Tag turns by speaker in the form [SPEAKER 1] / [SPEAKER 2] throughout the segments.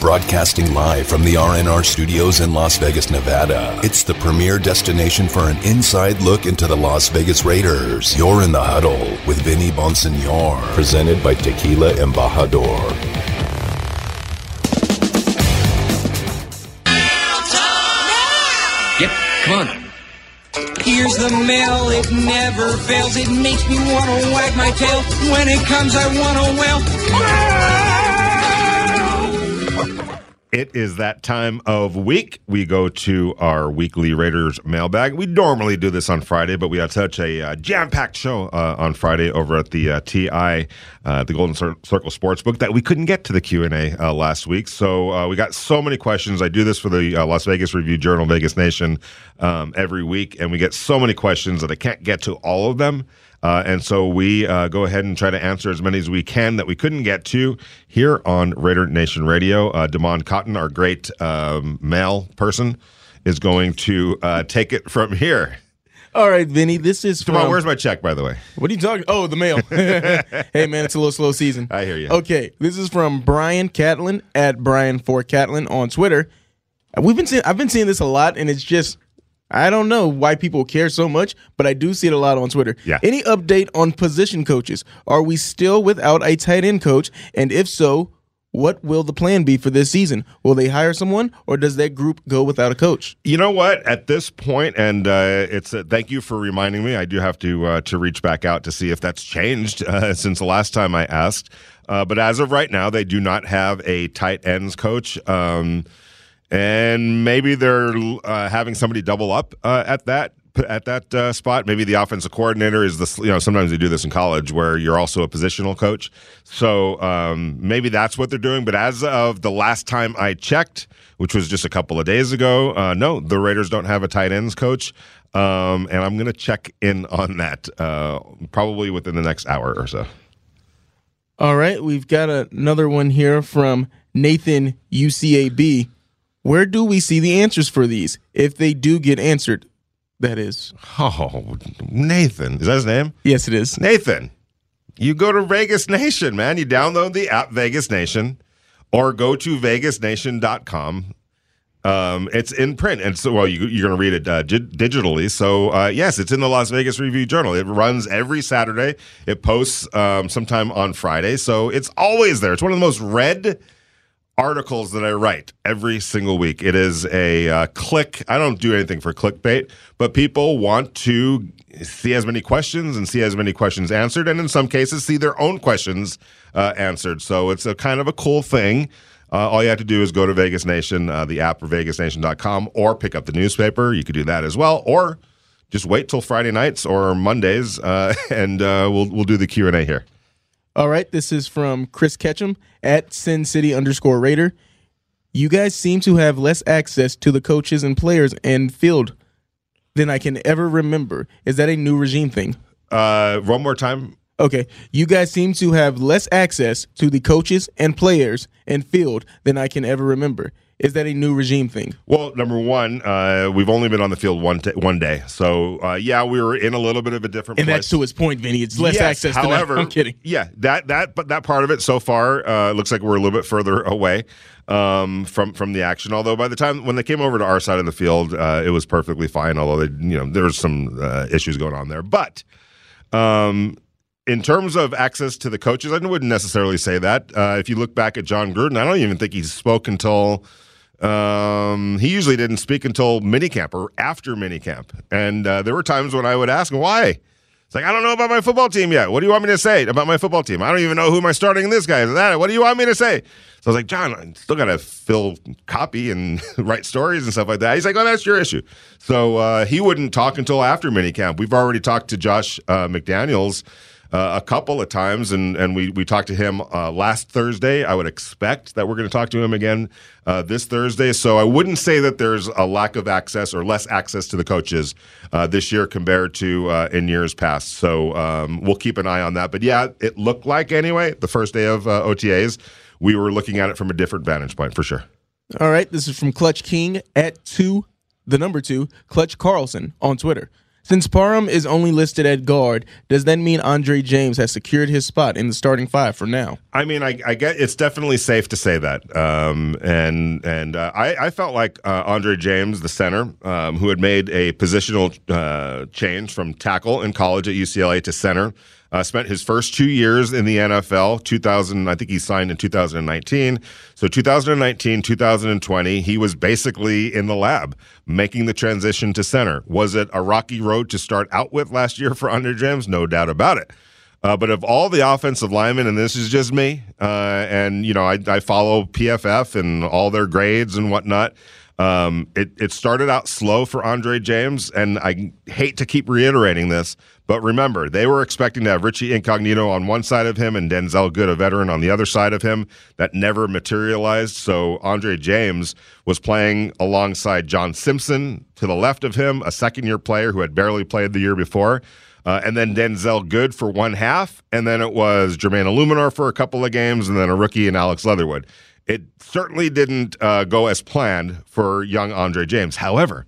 [SPEAKER 1] Broadcasting live from the RNR studios in Las Vegas, Nevada. It's the premier destination for an inside look into the Las Vegas Raiders. You're in the huddle with Vinny Bonsignore. Presented by Tequila Embajador.
[SPEAKER 2] Yep, come on.
[SPEAKER 3] Here's the mail, it never fails. It makes me want to wag my tail. When it comes, I want to wail.
[SPEAKER 4] It is that time of week. We go to our weekly Raiders mailbag. We normally do this on Friday, but we had such a uh, jam-packed show uh, on Friday over at the uh, TI, uh, the Golden Cir- Circle Sportsbook, that we couldn't get to the Q and A uh, last week. So uh, we got so many questions. I do this for the Las Vegas Review Journal, Vegas Nation, um, every week, and we get so many questions that I can't get to all of them. Uh, and so we uh, go ahead and try to answer as many as we can that we couldn't get to here on Raider Nation Radio. Uh, Damon Cotton, our great um, mail person, is going to uh, take it from here.
[SPEAKER 5] All right, Vinny. This is
[SPEAKER 4] Damon,
[SPEAKER 5] from.
[SPEAKER 4] where's my check, by the way?
[SPEAKER 5] What are you talking? Oh, the mail. hey, man, it's a little slow season.
[SPEAKER 4] I hear you.
[SPEAKER 5] Okay, this is from Brian Catlin at Brian for Catlin on Twitter. We've been seeing. I've been seeing this a lot, and it's just. I don't know why people care so much, but I do see it a lot on Twitter.
[SPEAKER 4] Yeah.
[SPEAKER 5] Any update on position coaches? Are we still without a tight end coach? And if so, what will the plan be for this season? Will they hire someone, or does that group go without a coach?
[SPEAKER 4] You know what? At this point, and uh, it's uh, thank you for reminding me. I do have to uh, to reach back out to see if that's changed uh, since the last time I asked. Uh, but as of right now, they do not have a tight ends coach. Um, and maybe they're uh, having somebody double up uh, at that at that uh, spot. Maybe the offensive coordinator is the you know sometimes they do this in college where you're also a positional coach. So um, maybe that's what they're doing. But as of the last time I checked, which was just a couple of days ago, uh, no, the Raiders don't have a tight ends coach. Um, and I'm going to check in on that uh, probably within the next hour or so.
[SPEAKER 5] All right, we've got another one here from Nathan UCAB. Where do we see the answers for these if they do get answered? That is.
[SPEAKER 4] Oh, Nathan. Is that his name?
[SPEAKER 5] Yes, it is.
[SPEAKER 4] Nathan, you go to Vegas Nation, man. You download the app Vegas Nation or go to vegasnation.com. Um, it's in print, and so well, you, you're going to read it uh, dig- digitally. So uh, yes, it's in the Las Vegas Review Journal. It runs every Saturday. It posts um, sometime on Friday, so it's always there. It's one of the most read articles that I write every single week. It is a uh, click. I don't do anything for clickbait, but people want to see as many questions and see as many questions answered, and in some cases, see their own questions uh, answered. So it's a kind of a cool thing. Uh, all you have to do is go to Vegas Nation, uh, the app or vegasnation.com, or pick up the newspaper. You could do that as well, or just wait till Friday nights or Mondays, uh, and uh, we'll we'll do the Q and A here.
[SPEAKER 5] All right, this is from Chris Ketchum at Sin City underscore Raider. You guys seem to have less access to the coaches and players and field than I can ever remember. Is that a new regime thing?
[SPEAKER 4] Uh, one more time.
[SPEAKER 5] Okay, you guys seem to have less access to the coaches and players and field than I can ever remember. Is that a new regime thing?
[SPEAKER 4] Well, number one, uh, we've only been on the field one t- one day, so uh, yeah, we were in a little bit of a different.
[SPEAKER 5] And
[SPEAKER 4] place.
[SPEAKER 5] that's to his point, Vinny. It's less
[SPEAKER 4] Yes,
[SPEAKER 5] access.
[SPEAKER 4] However,
[SPEAKER 5] I'm kidding.
[SPEAKER 4] Yeah, that that but that part of it so far uh, looks like we're a little bit further away um, from from the action. Although by the time when they came over to our side of the field, uh, it was perfectly fine. Although they, you know there was some uh, issues going on there, but. Um, in terms of access to the coaches, I wouldn't necessarily say that. Uh, if you look back at Jon Gruden, I don't even think he spoke until um, he usually didn't speak until minicamp or after minicamp. And uh, there were times when I would ask him why. It's like I don't know about my football team yet. What do you want me to say about my football team? I don't even know who my starting this guy is. That what do you want me to say? So I was like, John, I still got to fill copy and write stories and stuff like that. He's like, oh, that's your issue. So uh, he wouldn't talk until after minicamp. We've already talked to Josh uh, McDaniels uh, a couple of times, and and we we talked to him uh, last Thursday. I would expect that we're going to talk to him again uh, this Thursday. So I wouldn't say that there's a lack of access or less access to the coaches uh, this year compared to uh, in years past. So um, we'll keep an eye on that. But yeah, it looked like anyway the first day of uh, OTAs, we were looking at it from a different vantage point for sure.
[SPEAKER 5] All right, this is from Clutch King at two, the number two, Clutch Carlson on Twitter. Since Parham is only listed at guard, does that mean Andre James has secured his spot in the starting five for now?
[SPEAKER 4] I mean, I, I get it's definitely safe to say that, um, and and uh, I, I felt like uh, Andre James, the center, um, who had made a positional uh, change from tackle in college at UCLA to center, uh, spent his first two years in the NFL. 2000, I think he signed in 2019. So 2019, 2020, he was basically in the lab making the transition to center. Was it a rocky road to start out with last year for James? No doubt about it. Uh, but of all the offensive linemen, and this is just me, uh, and you know, I, I, follow PFF and all their grades and whatnot. Um, it, it started out slow for Andre James, and I hate to keep reiterating this, but remember, they were expecting to have Richie Incognito on one side of him and Denzelle Good, a veteran, on the other side of him. That never materialized. So Andre James was playing alongside John Simpson to the left of him, a second year player who had barely played the year before. Uh, and then Denzelle Good for one half, and then it was Jermaine Eluemunor for a couple of games, and then a rookie and Alex Leatherwood. It certainly didn't uh, go as planned for young Andre James. However,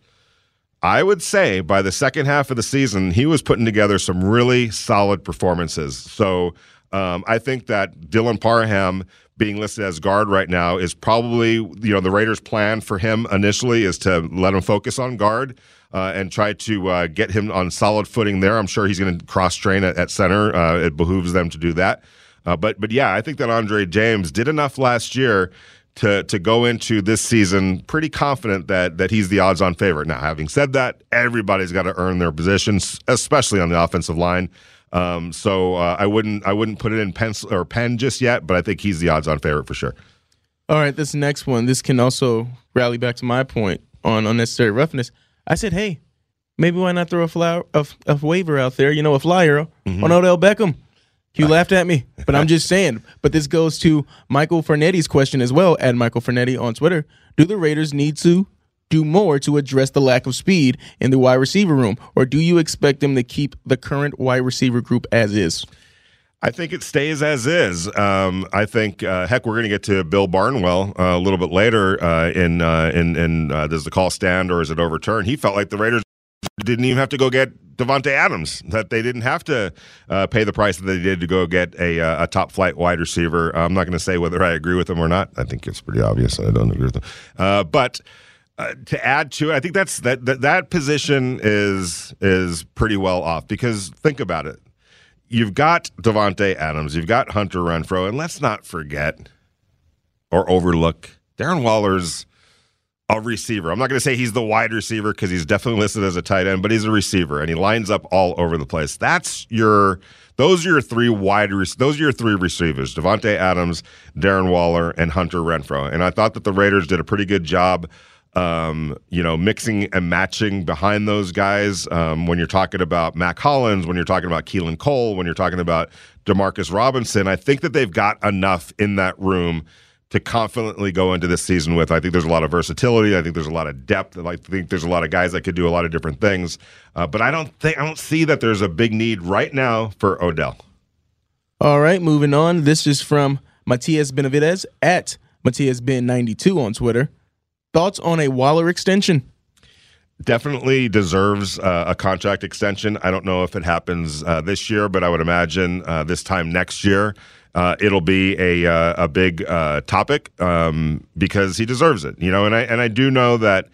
[SPEAKER 4] I would say by the second half of the season, he was putting together some really solid performances. So um, I think that Dylan Parham being listed as guard right now is probably, you know, the Raiders' plan for him initially is to let him focus on guard. Uh, and try to uh, get him on solid footing there. I'm sure he's going to cross train at, at center. Uh, it behooves them to do that. Uh, but but yeah, I think that Andre James did enough last year to to go into this season pretty confident that that he's the odds-on favorite. Now, having said that, everybody's got to earn their positions, especially on the offensive line. Um, so uh, I wouldn't I wouldn't put it in pencil or pen just yet, but I think he's the odds-on favorite for sure.
[SPEAKER 5] All right, this next one, this can also rally back to my point on unnecessary roughness. I said, hey, maybe why not throw a flower, a, a waiver out there? You know, a flyer mm-hmm. on Odell Beckham. You laughed at me, but I'm just saying. But this goes to Michael Fernetti's question as well, at Michael Fernetti on Twitter. Do the Raiders need to do more to address the lack of speed in the wide receiver room, or do you expect them to keep the current wide receiver group as is?
[SPEAKER 4] I think it stays as is. Um, I think, uh, heck, we're going to get to Bill Barnwell uh, a little bit later uh, in uh, in in uh, does the call stand or is it overturned? He felt like the Raiders didn't even have to go get Davante Adams. That they didn't have to uh, pay the price that they did to go get a, uh, a top flight wide receiver. I'm not going to say whether I agree with them or not. I think it's pretty obvious. I don't agree with them, uh, but. Uh, to add to it, I think that's that, that that position is is pretty well off because think about it. You've got Davante Adams, you've got Hunter Renfrow, and let's not forget or overlook Darren Waller's a receiver. I'm not going to say he's the wide receiver because he's definitely listed as a tight end, but he's a receiver and he lines up all over the place. That's your those are your three wide those are your three receivers: Davante Adams, Darren Waller, and Hunter Renfrow. And I thought that the Raiders did a pretty good job. Um, you know, mixing and matching behind those guys. Um, when you're talking about Mack Hollins, when you're talking about Keelan Cole, when you're talking about Demarcus Robinson, I think that they've got enough in that room to confidently go into this season with. I think there's a lot of versatility. I think there's a lot of depth. I think there's a lot of guys that could do a lot of different things. Uh, but I don't think I don't see that there's a big need right now for Odell.
[SPEAKER 5] All right, moving on. This is from Matias Benavides at Matias Ben 92 on Twitter. Thoughts on a Waller extension?
[SPEAKER 4] Definitely deserves uh, a contract extension. I don't know if it happens uh, this year, but I would imagine uh, this time next year uh, it'll be a uh, a big uh, topic um, because he deserves it. You know, and I and I do know that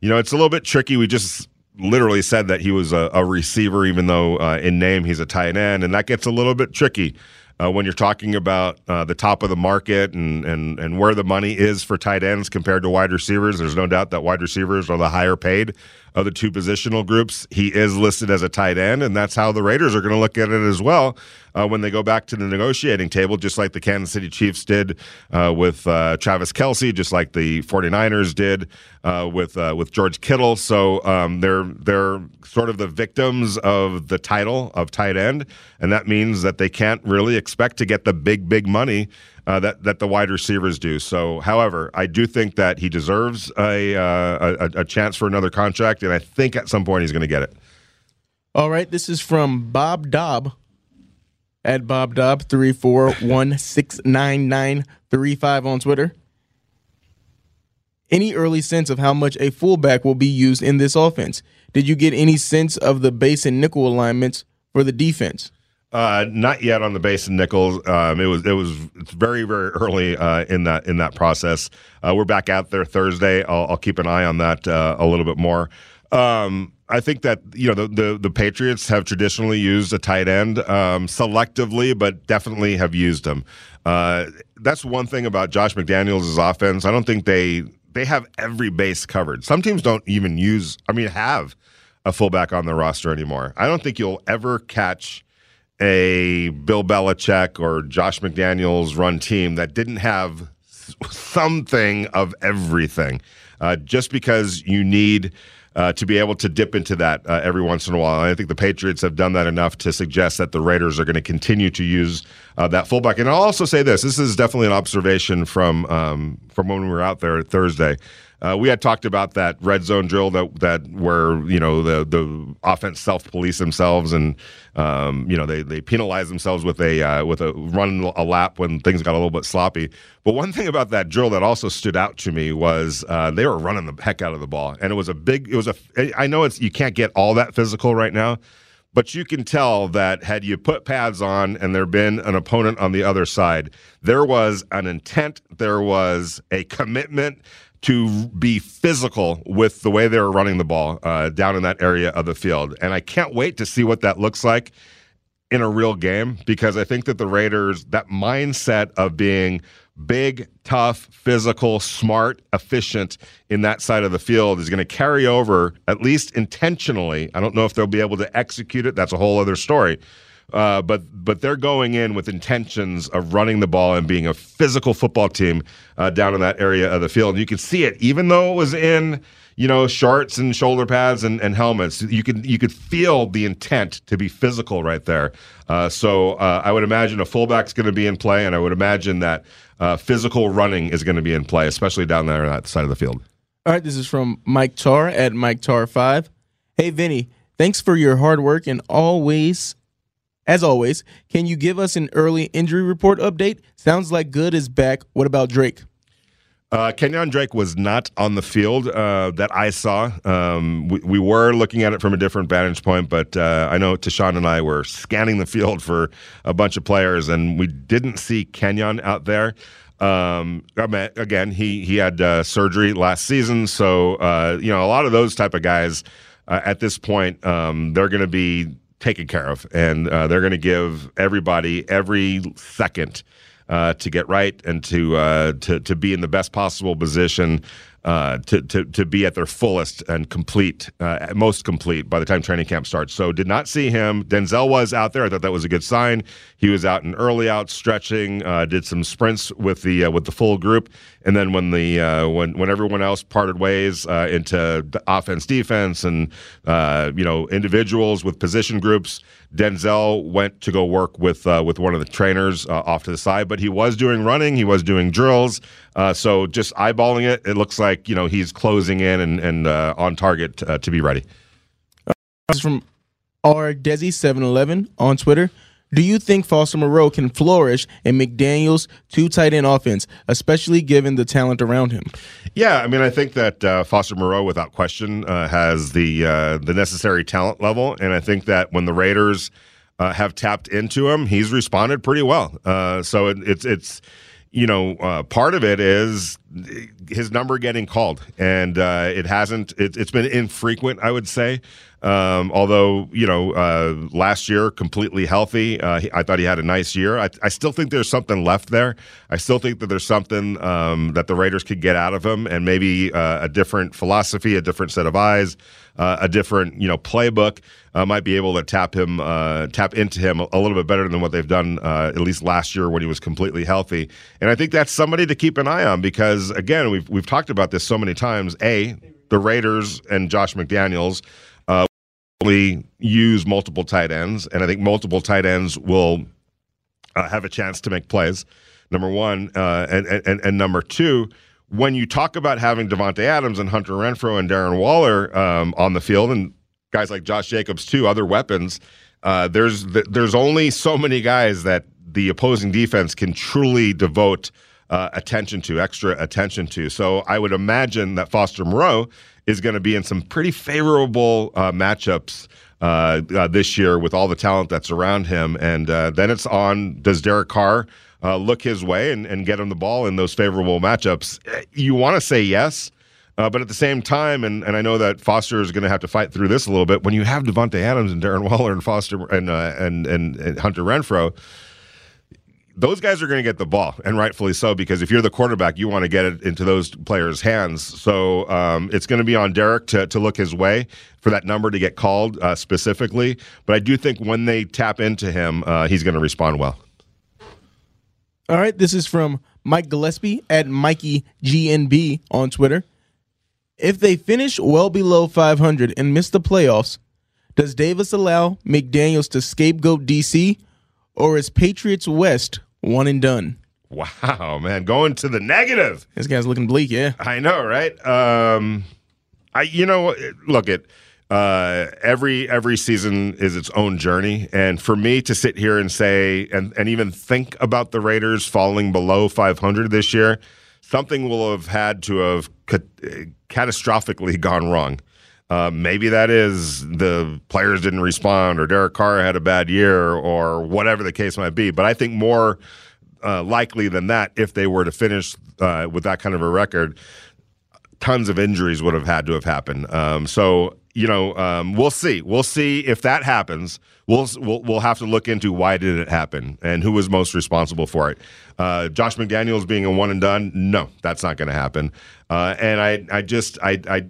[SPEAKER 4] you know it's a little bit tricky. We just literally said that he was a, a receiver, even though uh, in name he's a tight end, and that gets a little bit tricky. Uh, when you're talking about uh, the top of the market and, and and where the money is for tight ends compared to wide receivers, there's no doubt that wide receivers are the higher paid of the two positional groups, he is listed as a tight end, and that's how the Raiders are going to look at it as well uh, when they go back to the negotiating table, just like the Kansas City Chiefs did uh, with uh, Travis Kelce, just like the 49ers did uh, with uh, with George Kittle. So um, they're they're sort of the victims of the title of tight end, and that means that they can't really expect to get the big big money uh, that that the wide receivers do. So, however, I do think that he deserves a, uh, a, a chance for another contract, and I think at some point he's going to get it.
[SPEAKER 5] All right, this is from Bob Dobb at Bob Dobb three four one six nine nine three five on Twitter. Any early sense of how much a fullback will be used in this offense? Did you get any sense of the base and nickel alignments for the defense?
[SPEAKER 4] Uh, not yet on the base and nickels. Um, it was it was it's very very early uh, in that in that process. Uh, we're back out there Thursday. I'll, I'll keep an eye on that uh, a little bit more. Um, I think that you know the, the, the Patriots have traditionally used a tight end um, selectively, but definitely have used them. Uh, that's one thing about Josh McDaniels' offense. I don't think they they have every base covered. Some teams don't even use. I mean, have a fullback on their roster anymore. I don't think you'll ever catch a Bill Belichick or Josh McDaniels run team that didn't have something of everything. Uh, just because you need uh, to be able to dip into that uh, every once in a while. And I think the Patriots have done that enough to suggest that the Raiders are going to continue to use uh, that fullback. And I'll also say this: this is definitely an observation from um, from when we were out there Thursday. Uh, we had talked about that red zone drill that that where you know the the offense self police themselves and um, you know they they penalize themselves with a uh, with a run a lap when things got a little bit sloppy. But one thing about that drill that also stood out to me was uh, they were running the heck out of the ball, and it was a big. It was a. I know it's you can't get all that physical right now. But you can tell that had you put pads on and there been an opponent on the other side, there was an intent, there was a commitment, to be physical with the way they were running the ball uh, down in that area of the field. And I can't wait to see what that looks like in a real game because I think that the Raiders, that mindset of being big, tough, physical, smart, efficient in that side of the field is going to carry over, at least intentionally. I don't know if they'll be able to execute it. That's a whole other story. Uh, but but they're going in with intentions of running the ball and being a physical football team uh, down in that area of the field. And you can see it, even though it was in you know shorts and shoulder pads and, and helmets. You could you could feel the intent to be physical right there. Uh, so uh, I would imagine a fullback's going to be in play, and I would imagine that uh, physical running is going to be in play, especially down there on that side of the field.
[SPEAKER 5] All right, this is from Mike Tar at Mike Tar five. Hey Vinny, thanks for your hard work and always as always, can you give us an early injury report update? Sounds like Good is back. What about Drake?
[SPEAKER 4] Uh, Kenyan Drake was not on the field uh, that I saw. Um, we, we, were looking at it from a different vantage point, but uh, I know Tashawn and I were scanning the field for a bunch of players, and we didn't see Kenyan out there. Um, again, he he had uh, surgery last season, so uh, you know a lot of those type of guys uh, at this point um, they're going to be taken care of, and uh, they're going to give everybody every second uh, to get right and to uh, to to be in the best possible position uh, to, to, to be at their fullest and complete, uh, most complete by the time training camp starts. So did not see him. Denzelle was out there. I thought that was a good sign. He was out in early out stretching, uh, did some sprints with the uh, with the full group, and then when the uh, when when everyone else parted ways uh, into offense, defense, and you know individuals with position groups. Denzelle went to go work with uh, with one of the trainers uh, off to the side, but he was doing running, he was doing drills. Uh, so just eyeballing it, it looks like you know he's closing in and, and uh, on target uh, to be ready.
[SPEAKER 5] This is from R Desi seven eleven on Twitter. Do you think Foster Moreau can flourish in McDaniels' two tight end offense, especially given the talent around him?
[SPEAKER 4] Yeah, I mean, I think that uh, Foster Moreau, without question, uh, has the uh, the necessary talent level, and I think that when the Raiders uh, have tapped into him, he's responded pretty well. Uh, so it, it's it's you know, uh, part of it is his number getting called, and uh, it hasn't. It, it's been infrequent, I would say. Um, although you know, uh, last year completely healthy, uh, he, I thought he had a nice year. I, I, still think there's something left there. I still think that there's something um, that the Raiders could get out of him, and maybe uh, a different philosophy, a different set of eyes, uh, a different you know playbook uh, might be able to tap him, uh, tap into him a, a, little bit better than what they've done at least last year when he was completely healthy. And I think that's somebody to keep an eye on because again, we've we've talked about this so many times. A the Raiders and Josh McDaniels use multiple tight ends, and I think multiple tight ends will uh, have a chance to make plays. Number one, uh, and, and and number two, when you talk about having Davante Adams and Hunter Renfrow and Darren Waller um, on the field, and guys like Josh Jacobs too, other weapons, uh, there's there's only so many guys that the opposing defense can truly devote uh, attention to, extra attention to. So I would imagine that Foster Moreau is going to be in some pretty favorable uh, matchups uh, uh, this year with all the talent that's around him. And uh, then it's on does Derek Carr uh, look his way and, and, get him the ball in those favorable matchups? You want to say yes. Uh, but at the same time, and, and I know that Foster is going to have to fight through this a little bit. When you have Davante Adams and Darren Waller and Foster and and, and, and Hunter Renfrow, those guys are going to get the ball, and rightfully so, because if you're the quarterback, you want to get it into those players' hands. So um, it's going to be on Derek to, to look his way for that number to get called uh, specifically. But I do think when they tap into him, uh, he's going to respond well.
[SPEAKER 5] All right, this is from Mike Gillespie at Mikey GNB on Twitter. If they finish well below 500 and miss the playoffs, does Davis allow McDaniels to scapegoat DC? Or is Patriots West one and done?
[SPEAKER 4] Wow, man, going to the negative.
[SPEAKER 5] This guy's looking bleak. Yeah,
[SPEAKER 4] I know, right? Um, I, you know, look at uh, every every season is its own journey, and for me to sit here and say and and even think about the Raiders falling below 500 this year, something will have had to have catastrophically gone wrong. Uh, maybe that is the players didn't respond, or Derek Carr had a bad year, or whatever the case might be. But I think more uh, likely than that, if they were to finish uh, with that kind of a record, tons of injuries would have had to have happened. Um, so you know, um, we'll see. We'll see if that happens. We'll, we'll we'll have to look into why did it happen and who was most responsible for it. Uh, Josh McDaniels being a one and done, no, that's not going to happen. Uh, and I I just I I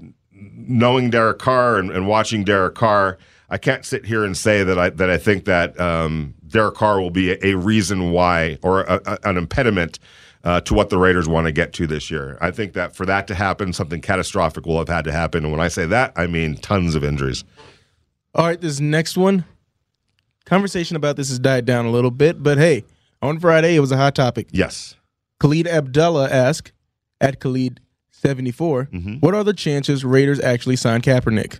[SPEAKER 4] knowing Derek Carr and, and, watching Derek Carr, I can't sit here and say that I that I think that um, Derek Carr will be a, a reason why or a, a, an impediment uh, to what the Raiders want to get to this year. I think that for that to happen, something catastrophic will have had to happen. And when I say that, I mean tons of injuries.
[SPEAKER 5] All right, this next one. Conversation about this has died down a little bit, but hey, on Friday it was a hot topic.
[SPEAKER 4] Yes.
[SPEAKER 5] Khalid Abdullah asked at Khalid 74. Mm-hmm. What are the chances Raiders actually sign Kaepernick?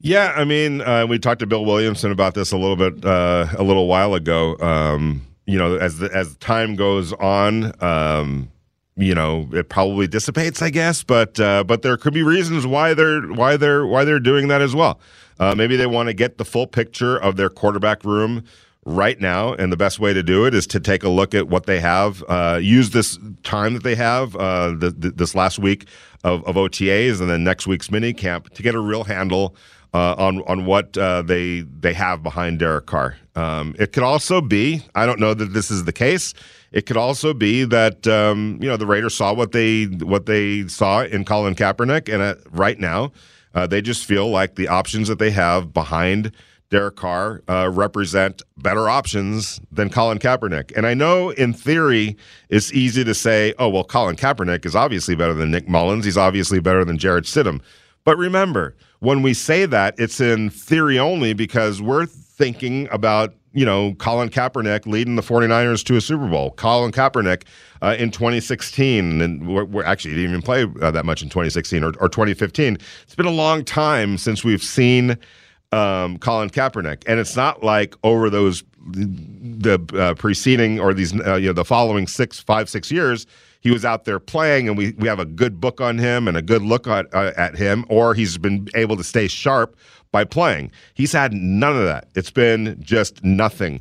[SPEAKER 4] Yeah, I mean, uh, we talked to Bill Williamson about this a little bit uh, a little while ago. Um, you know, as the, as time goes on, um, you know, it probably dissipates, I guess. But uh, but there could be reasons why they're why they're why they're doing that as well. Uh, maybe they want to get the full picture of their quarterback room right now, and the best way to do it is to take a look at what they have. Uh, use this time that they have uh, the, the, this last week of, of, OTAs and then next week's mini camp to get a real handle uh, on on what uh, they they have behind Derek Carr. Um, it could also be I don't know that this is the case. It could also be that um, you know the Raiders saw what they what they saw in Colin Kaepernick, and uh, right now uh, they just feel like the options that they have behind Derek Carr uh, represent better options than Colin Kaepernick. And I know in theory it's easy to say, oh, well, Colin Kaepernick is obviously better than Nick Mullens. He's obviously better than Jarrett Stidham. But remember, when we say that, it's in theory only because we're thinking about, you know, Colin Kaepernick leading the 49ers to a Super Bowl. Colin Kaepernick uh, in 2016, and we're, we're, actually he didn't even play uh, that much in 2016 or, or 2015. It's been a long time since we've seen – um, Colin Kaepernick, and it's not like over those the uh, preceding or these uh, you know the following six, five, six years, he was out there playing, and we we have a good book on him and a good look at, uh, at him, or he's been able to stay sharp by playing. He's had none of that. It's been just nothing.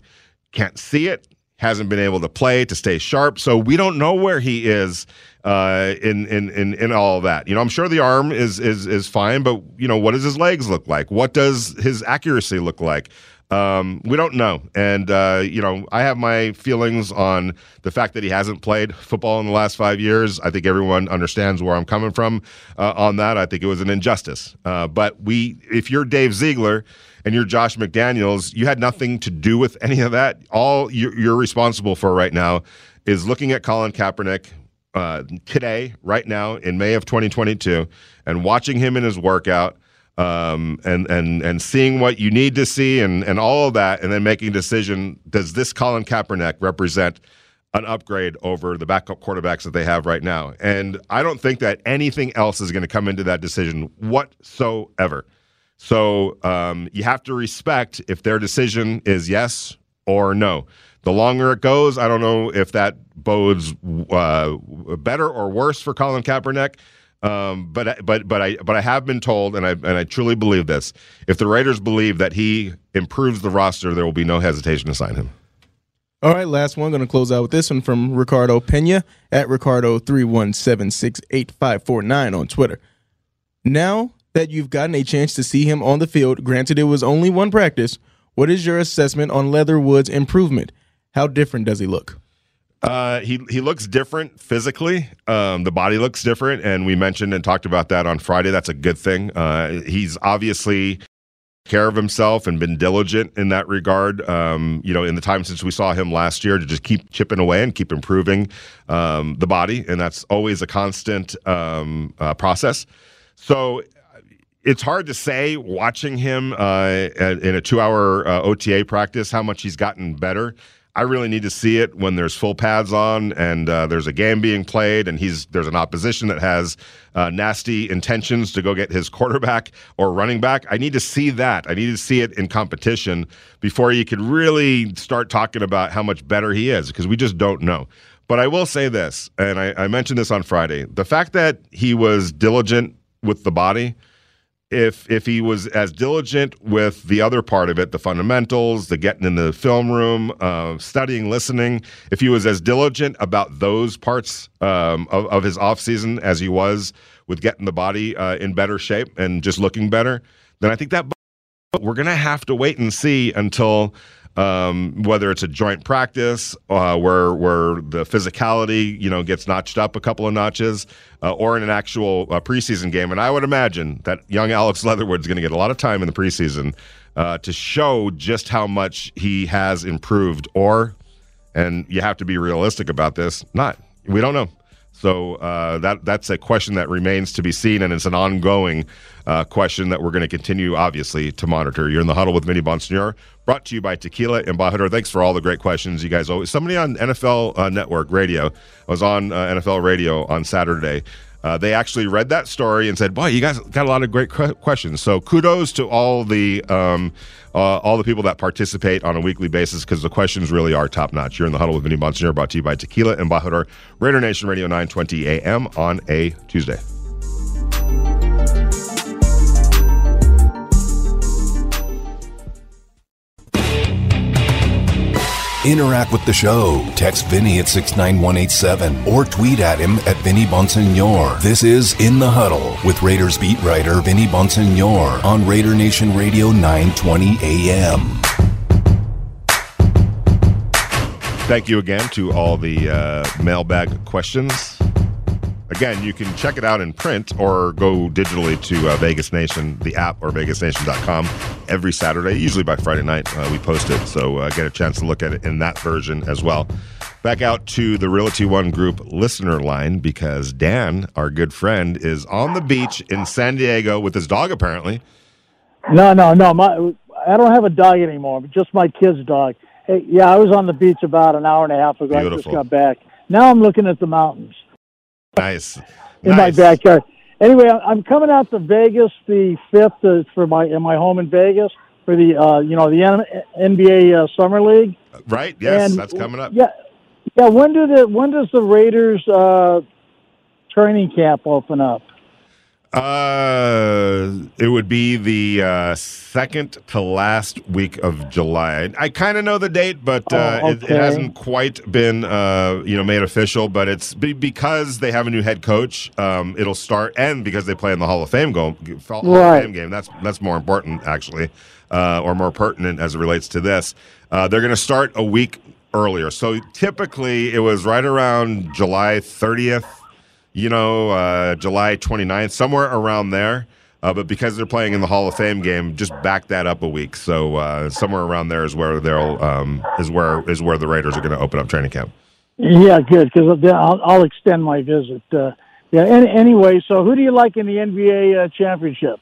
[SPEAKER 4] Can't see it. hasn't been able to play to stay sharp. So we don't know where he is uh, in, in in in all of that. You know, I'm sure the arm is is is fine, but you know, what does his legs look like? What does his accuracy look like? Um, we don't know, and uh, you know, I have my feelings on the fact that he hasn't played football in the last five years. I think everyone understands where I'm coming from uh, on that. I think it was an injustice. Uh, but we, if you're Dave Ziegler and you're Josh McDaniels, you had nothing to do with any of that. All you're, you're responsible for right now is looking at Colin Kaepernick uh, today, right now, in May of 2022, and watching him in his workout um, and and and seeing what you need to see and and all of that, and then making a decision: Does this Colin Kaepernick represent an upgrade over the backup quarterbacks that they have right now? And I don't think that anything else is going to come into that decision whatsoever. So um, you have to respect if their decision is yes or no. The longer it goes, I don't know if that bodes uh, better or worse for Colin Kaepernick. Um, but but but I but I have been told, and I and I truly believe this: if the Raiders believe that he improves the roster, there will be no hesitation to sign him.
[SPEAKER 5] All right, last one. Going to close out with this one from Ricardo Pena at Ricardo three one seven six eight five four nine on Twitter. Now that you've gotten a chance to see him on the field, granted it was only one practice, what is your assessment on Leatherwood's improvement? How different does he look?
[SPEAKER 4] Uh, he he looks different physically. Um, the body looks different, and we mentioned and talked about that on Friday. That's a good thing. Uh, he's obviously care of himself and been diligent in that regard. Um, you know, in the time since we saw him last year, to just keep chipping away and keep improving um, the body, and that's always a constant um, uh, process. So it's hard to say watching him uh, in a two-hour uh, OTA practice how much he's gotten better. I really need to see it when there's full pads on and uh, there's a game being played and he's there's an opposition that has uh, nasty intentions to go get his quarterback or running back. I need to see that. I need to see it in competition before you could really start talking about how much better he is because we just don't know. But I will say this, and I, I mentioned this on Friday: the fact that he was diligent with the body if if he was as diligent with the other part of it, the fundamentals, the getting in the film room, uh, studying, listening, if he was as diligent about those parts um, of, of his offseason as he was with getting the body uh, in better shape and just looking better, then I think that we're going to have to wait and see until um, whether it's a joint practice uh, where where the physicality you know gets notched up a couple of notches, uh, or in an actual uh, preseason game. And I would imagine that young Alex Leatherwood's going to get a lot of time in the preseason uh, to show just how much he has improved. Or, and you have to be realistic about this, not we don't know. So uh, that that's a question that remains to be seen, and it's an ongoing uh, question that we're going to continue, obviously, to monitor. You're in the huddle with Vinny Bonsignore, brought to you by Tequila Embajador. Thanks for all the great questions you guys always. Somebody on NFL uh, Network Radio I was on uh, NFL Radio on Saturday. Uh, they actually read that story and said, "Boy, you guys got a lot of great questions." So kudos to all the um, uh, all the people that participate on a weekly basis because the questions really are top notch. You're in the huddle with Vinny Bonsignore, brought to you by Tequila Embajador, Raider Nation Radio 920 AM on a Tuesday.
[SPEAKER 1] Interact with the show. Text Vinny at 69187 or tweet at him at Vinny Bonsignore. This is In the Huddle with Raiders beat writer Vinny Bonsignore on Raider Nation Radio 920 AM.
[SPEAKER 4] Thank you again to all the uh, mailbag questions. Again, you can check it out in print or go digitally to uh, Vegas Nation, the app, or vegasnation.com every Saturday. Usually by Friday night, uh, we post it. So uh, get a chance to look at it in that version as well. Back out to the Realty One Group listener line because Dan, our good friend, is on the beach in San Diego with his dog, apparently.
[SPEAKER 2] No, no, no. My, I don't have a dog anymore, just my kid's dog. Hey, yeah, I was on the beach about an hour and a half ago.
[SPEAKER 4] Beautiful.
[SPEAKER 2] I just got back. Now I'm looking at the mountains.
[SPEAKER 4] Nice.
[SPEAKER 2] in nice. my backyard. Anyway, I'm coming out to Vegas the fifth for my in my home in Vegas for the uh, you know the NBA uh, Summer League.
[SPEAKER 4] Right. Yes, and, that's coming up.
[SPEAKER 2] Yeah. Yeah. When do the when does the Raiders uh, training camp open up?
[SPEAKER 4] Uh, It would be the uh, second to last week of July. I, kind of know the date, but uh,
[SPEAKER 2] Oh,
[SPEAKER 4] it, it hasn't quite been uh, you know made official. But it's be- because they have a new head coach. Um, it'll start, and because they play in the Hall of Fame go Hall of Fame game. That's that's more important actually, uh, or more pertinent as it relates to this. Uh, they're going to start a week earlier. So typically, it was right around July 30th you know, uh, July 29th, somewhere around there. Uh, but because they're playing in the Hall of Fame game, just back that up a week. So uh, somewhere around there is where they'll um, is where is where the Raiders are going to open up training camp.
[SPEAKER 2] Yeah, good because I'll, I'll extend my visit. Uh, yeah. Any, anyway, so who do you like in the NBA uh, championship?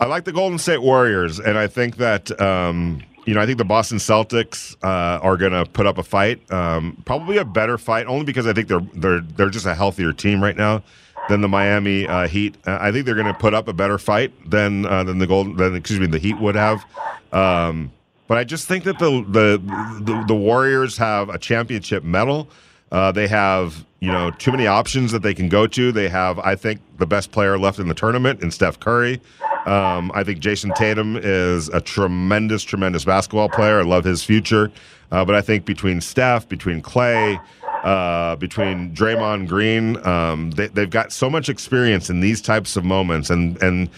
[SPEAKER 4] I like the Golden State Warriors, and I think that um, you know I think the Boston Celtics uh, are going to put up a fight, um, probably a better fight, only because I think they're they're they're just a healthier team right now than the Miami uh, Heat. Uh, I think they're going to put up a better fight than uh, than the Golden than excuse me the Heat would have. Um, but I just think that the the the, the Warriors have a championship medal. Uh, they have you know too many options that they can go to. They have I think the best player left in the tournament in Steph Curry. Um, I think Jayson Tatum is a tremendous, tremendous basketball player. I love his future. Uh, but I think between Steph, between Clay, uh, between Draymond Green, um, they, they've got so much experience in these types of moments, and and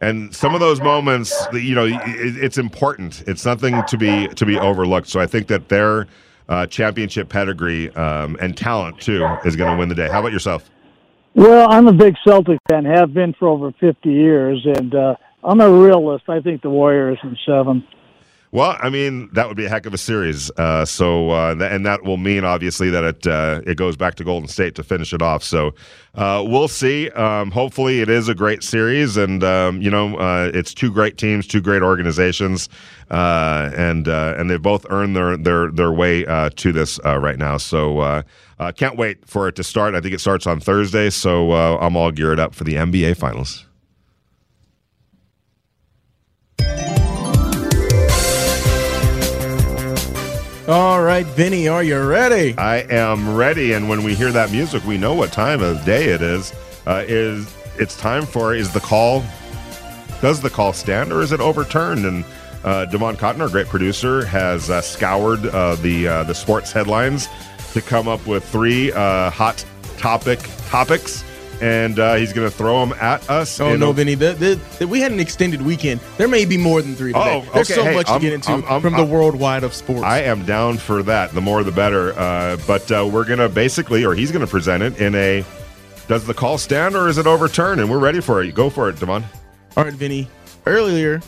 [SPEAKER 4] and some of those moments, you know, it, it's important. It's nothing to be to be overlooked. So I think that their uh, championship pedigree um, and talent too is going to win the day. How about yourself?
[SPEAKER 2] Well, I'm a big Celtic fan, have been for over 50 years, and uh, I'm a realist. I think the Warriors in seven.
[SPEAKER 4] Well, I mean, that would be a heck of a series. Uh, so, uh, and that will mean obviously that it uh, it goes back to Golden State to finish it off. So, uh, we'll see. Um, hopefully, it is a great series, and um, you know, uh, it's two great teams, two great organizations, uh, and and they've both earned their their their way to this right now. So, can't wait for it to start. I think it starts on Thursday, so I'm all geared up for the NBA Finals.
[SPEAKER 5] All right, Vinny, are you ready?
[SPEAKER 4] I am ready, and when we hear that music, we know what time of day it is. Uh, is it's time for is the call? Does the call stand or is it overturned? And uh, Devon Cotton, our great producer, has uh, scoured uh, the uh, the sports headlines to come up with three uh, hot topic topics, and uh, he's going to throw them at us.
[SPEAKER 5] Oh no,
[SPEAKER 4] a-
[SPEAKER 5] Vinny! The, the, the, we had an extended weekend. There may be more than three today.
[SPEAKER 4] Oh,
[SPEAKER 5] There's so
[SPEAKER 4] hey,
[SPEAKER 5] much to
[SPEAKER 4] I'm-
[SPEAKER 5] get into
[SPEAKER 4] I'm- I'm-
[SPEAKER 5] from the worldwide of sports.
[SPEAKER 4] I am down for that. The more, the better. Uh, but uh, we're gonna basically, or he's gonna present it in a. Does the call stand or is it overturned? And we're ready for it. Go for it, Devon.
[SPEAKER 5] All right, Vinny. Earlier,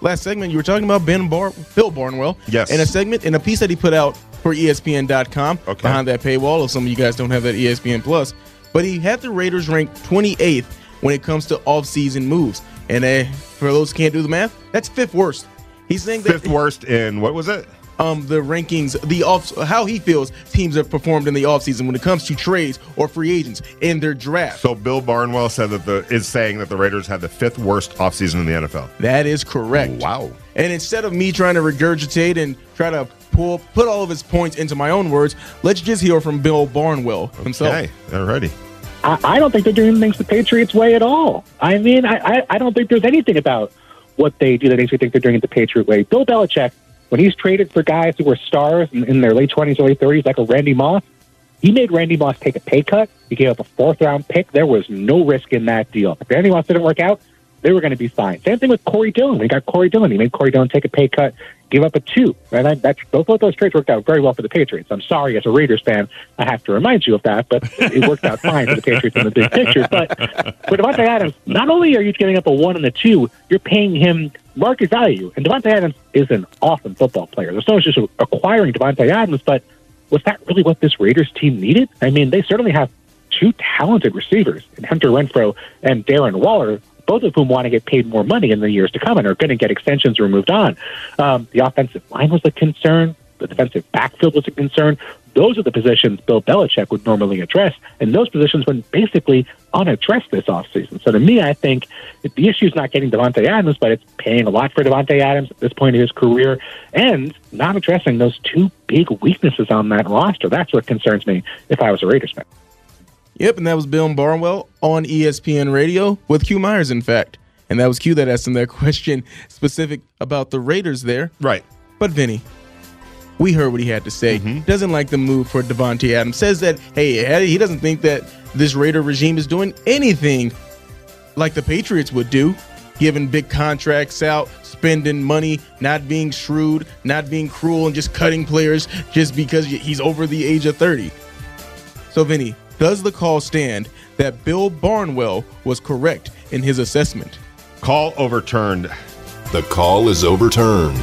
[SPEAKER 5] last segment, you were talking about Ben Bar- Bill Barnwell.
[SPEAKER 4] Yes.
[SPEAKER 5] In a segment, in a piece that he put out for ESPN.com
[SPEAKER 4] Okay.
[SPEAKER 5] behind that paywall. If some of you guys don't have that ESPN Plus, but he had the Raiders ranked 28th when it comes to off-season moves. And uh, for those who can't do the math, that's fifth worst. He's saying that
[SPEAKER 4] Fifth worst in what was it?
[SPEAKER 5] um the rankings, the off how he feels teams have performed in the offseason when it comes to trades or free agents in their draft.
[SPEAKER 4] So Bill Barnwell said that the is saying that the Raiders had the fifth worst offseason in the NFL.
[SPEAKER 5] That is correct.
[SPEAKER 4] Wow.
[SPEAKER 5] And instead of me trying to regurgitate and try to pull put all of his points into my own words, let's just hear from Bill Barnwell himself.
[SPEAKER 4] Okay, alrighty.
[SPEAKER 6] I, I don't think they're doing things the Patriots way at all. I mean, I, I, I don't think there's anything about what they do that makes me think they're doing it the Patriot way. Bill Belichick, when he's traded for guys who were stars in, in their late 20s, early 30s, like a Randy Moss, he made Randy Moss take a pay cut. He gave up a fourth round pick. There was no risk in that deal. If Randy Moss didn't work out, they were going to be fine. Same thing with Corey Dillon. We got Corey Dillon. He made Corey Dillon take a pay cut, give up a two. And that, that, both of those trades worked out very well for the Patriots. I'm sorry, as a Raiders fan, I have to remind you of that, but it worked out fine for the Patriots in the big picture. But for Davante Adams, not only are you giving up a one and a two, you're paying him market value. And Davante Adams is an awesome football player. There's no just acquiring Davante Adams, but was that really what this Raiders team needed? I mean, they certainly have two talented receivers in Hunter Renfrow and Darren Waller, both of whom want to get paid more money in the years to come and are going to get extensions or moved on. Um, the offensive line was a concern. The defensive backfield was a concern. Those are the positions Bill Belichick would normally address, and those positions went basically unaddressed this offseason. So to me, I think the issue is not getting Davante Adams, but it's paying a lot for Davante Adams at this point in his career and not addressing those two big weaknesses on that roster. That's what concerns me if I was a Raiders fan.
[SPEAKER 5] Yep, and that was Bill Barnwell on ESPN Radio with Q Myers, in fact. And that was Q that asked him that question specific about the Raiders there.
[SPEAKER 4] Right.
[SPEAKER 5] But Vinny, we heard what he had to say. Mm-hmm. Doesn't like the move for Davante Adams. Says that hey, he doesn't think that this Raider regime is doing anything like the Patriots would do, giving big contracts out, spending money, not being shrewd, not being cruel, and just cutting players just because he's over the age of 30. So, Vinny, does the call stand that Bill Barnwell was correct in his assessment?
[SPEAKER 4] Call overturned.
[SPEAKER 1] The call is overturned.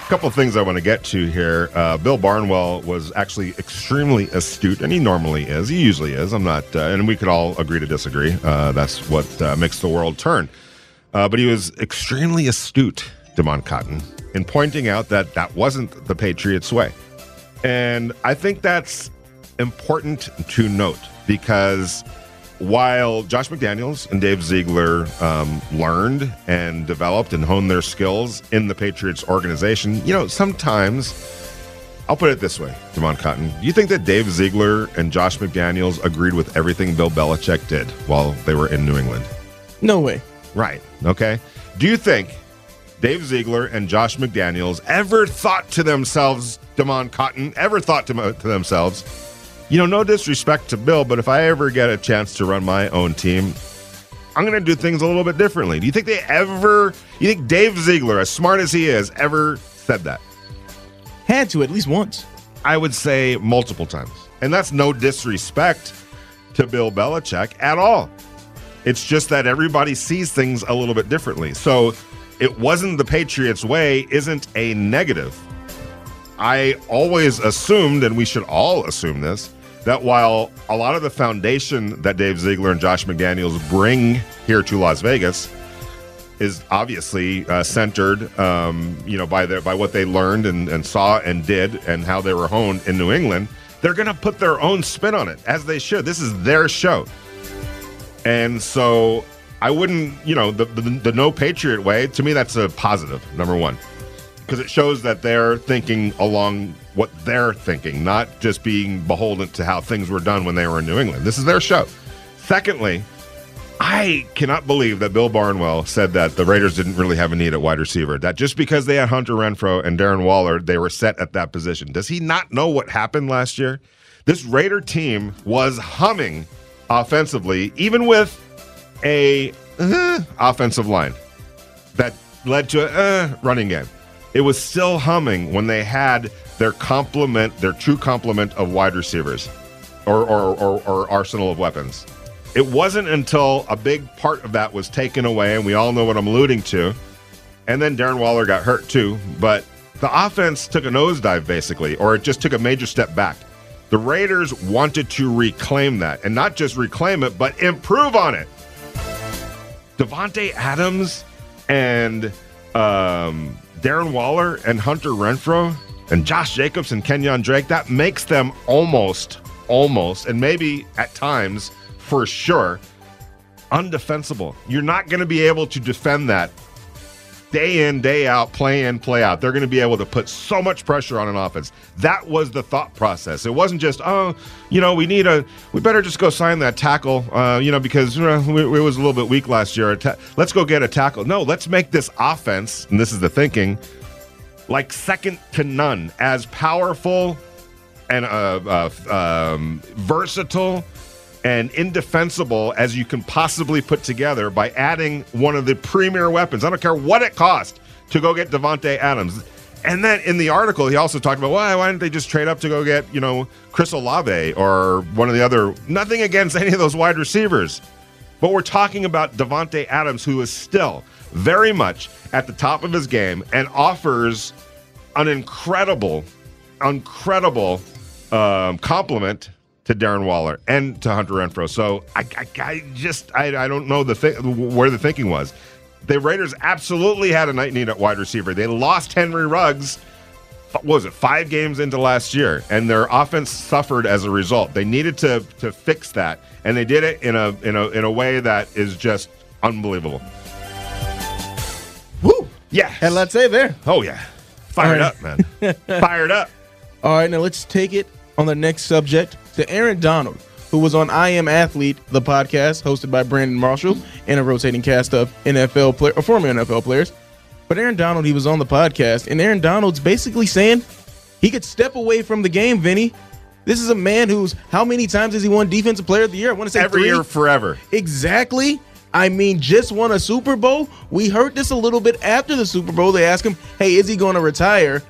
[SPEAKER 4] A couple of things I want to get to here. Uh, Bill Barnwell was actually extremely astute, and he normally is. He usually is. I'm not, uh, and we could all agree to disagree. Uh, that's what uh, makes the world turn. Uh, but he was extremely astute, Demond Cotton, in pointing out that that wasn't the Patriots' way. And I think that's important to note because while Josh McDaniels and Dave Ziegler um, learned and developed and honed their skills in the Patriots organization, you know, sometimes I'll put it this way, Demond Cotton. Do you think that Dave Ziegler and Josh McDaniels agreed with everything Bill Belichick did while they were in New England?
[SPEAKER 5] No way.
[SPEAKER 4] Right. Okay. Do you think Dave Ziegler and Josh McDaniels ever thought to themselves, Damon Cotton, ever thought to, to themselves, you know, no disrespect to Bill, but if I ever get a chance to run my own team, I'm going to do things a little bit differently. Do you think they ever, you think Dave Ziegler, as smart as he is, ever said that?
[SPEAKER 5] Had to at least once.
[SPEAKER 4] I would say multiple times. And that's no disrespect to Bill Belichick at all. It's just that everybody sees things a little bit differently. So it wasn't the Patriots' way isn't a negative. I always assumed, and we should all assume this, that while a lot of the foundation that Dave Ziegler and Josh McDaniels bring here to Las Vegas is obviously uh, centered, um, you know, by their by what they learned and, and saw and did and how they were honed in New England. They're going to put their own spin on it, as they should. This is their show, and so I wouldn't, you know, the the, the no Patriot way. To me, that's a positive. Number one, because it shows that they're thinking along what they're thinking, not just being beholden to how things were done when they were in New England. This is their show. Secondly, I cannot believe that Bill Barnwell said that the Raiders didn't really have a need at wide receiver. That just because they had Hunter Renfrow and Darren Waller, they were set at that position. Does he not know what happened last year? This Raider team was humming offensively, even with a uh, offensive line that led to a uh, running game. It was still humming when they had their complement, their true complement of wide receivers or, or, or, or arsenal of weapons. It wasn't until a big part of that was taken away, and we all know what I'm alluding to. And then Darren Waller got hurt too, but the offense took a nosedive basically, or it just took a major step back. The Raiders wanted to reclaim that, and not just reclaim it, but improve on it. Davante Adams and um, Darren Waller and Hunter Renfrow and Josh Jacobs and Kenyan Drake, that makes them almost, almost, and maybe at times for sure, undefensible. You're not going to be able to defend that day in, day out, play in, play out. They're going to be able to put so much pressure on an offense. That was the thought process. It wasn't just, oh, you know, we need a, we better just go sign that tackle, uh, you know, because uh, we, it was a little bit weak last year. Let's go get a tackle. No, let's make this offense, and this is the thinking, like second to none, as powerful and uh, uh, um, versatile and indefensible as you can possibly put together by adding one of the premier weapons. I don't care what it cost to go get Davante Adams. And then in the article, he also talked about why why didn't they just trade up to go get you know Chris Olave or one of the other? Nothing against any of those wide receivers, but we're talking about Davante Adams, who is still very much at the top of his game and offers an incredible, incredible um, compliment to Darren Waller and to Hunter Renfrow. So I, I, I just I, I don't know the th- where the thinking was. The Raiders absolutely had a night need at wide receiver. They lost Henry Ruggs. What was it five games into last year, and their offense suffered as a result. They needed to to fix that, and they did it in a in a in a way that is just unbelievable.
[SPEAKER 5] Woo!
[SPEAKER 4] Yeah,
[SPEAKER 5] and let's say there.
[SPEAKER 4] Oh yeah, fired
[SPEAKER 5] All
[SPEAKER 4] up, man, fired up.
[SPEAKER 5] All right, now let's take it on the next subject to Aaron Donald, who was on I Am Athlete, the podcast hosted by Brandon Marshall and a rotating cast of NFL player or former NFL players. But Aaron Donald, he was on the podcast, and Aaron Donald's basically saying he could step away from the game, Vinny. This is a man who's how many times has he won Defensive Player of the Year? I want to say
[SPEAKER 4] Every
[SPEAKER 5] three.
[SPEAKER 4] year forever.
[SPEAKER 5] Exactly. I mean, just won a Super Bowl. We heard this a little bit after the Super Bowl. They asked him, hey, is he going to retire?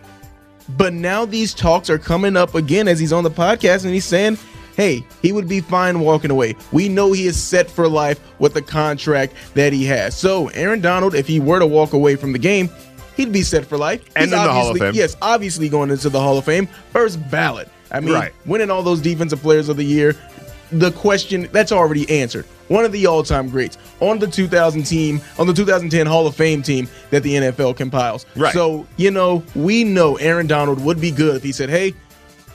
[SPEAKER 5] But now these talks are coming up again as he's on the podcast and he's saying, hey, he would be fine walking away. We know he is set for life with the contract that he has. So, Aaron Donald, if he were to walk away from the game, he'd be set for life.
[SPEAKER 4] And
[SPEAKER 5] He's
[SPEAKER 4] in the Hall of
[SPEAKER 5] obviously-
[SPEAKER 4] Fame.
[SPEAKER 5] Yes, obviously going into the Hall of Fame. First ballot. I mean,
[SPEAKER 4] Right.
[SPEAKER 5] winning all those defensive players of the year, the question that's already answered. One of the all-time greats on the 2000 team, on the 2010 Hall of Fame team that the NFL compiles.
[SPEAKER 4] Right.
[SPEAKER 5] So, you know, we know Aaron Donald would be good if he said, "Hey,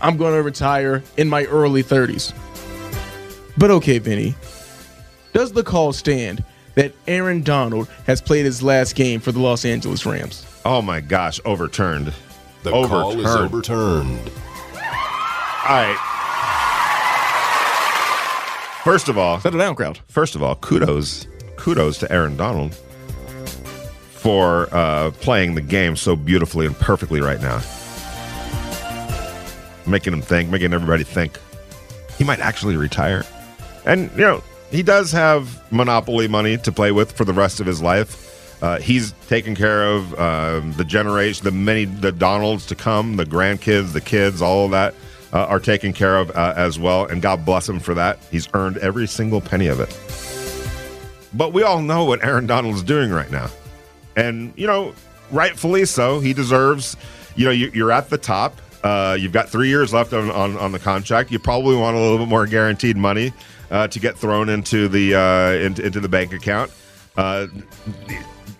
[SPEAKER 5] I'm going to retire in my early 30s." But okay, Vinny, does the call stand that Aaron Donald has played his last game for the Los Angeles Rams?
[SPEAKER 4] Oh my gosh, overturned.
[SPEAKER 1] The call is
[SPEAKER 4] Overturned.
[SPEAKER 1] overturned.
[SPEAKER 4] All right. First of all,
[SPEAKER 5] Settle down, crowd.
[SPEAKER 4] first of all, kudos, kudos to Aaron Donald for uh, playing the game so beautifully and perfectly right now, making him think, making everybody think he might actually retire. And you know, he does have monopoly money to play with for the rest of his life. Uh, he's taken care of um, the generation, the many, the Donalds to come, the grandkids, the kids, all of that uh, are taken care of uh, as well. And God bless him for that. He's earned every single penny of it. But we all know what Aaron Donald's doing right now. And, you know, rightfully so. He deserves, you know, you, you're at the top. Uh, you've got three years left on, on, on the contract. You probably want a little bit more guaranteed money uh, to get thrown into the uh, into, into the bank account. Uh,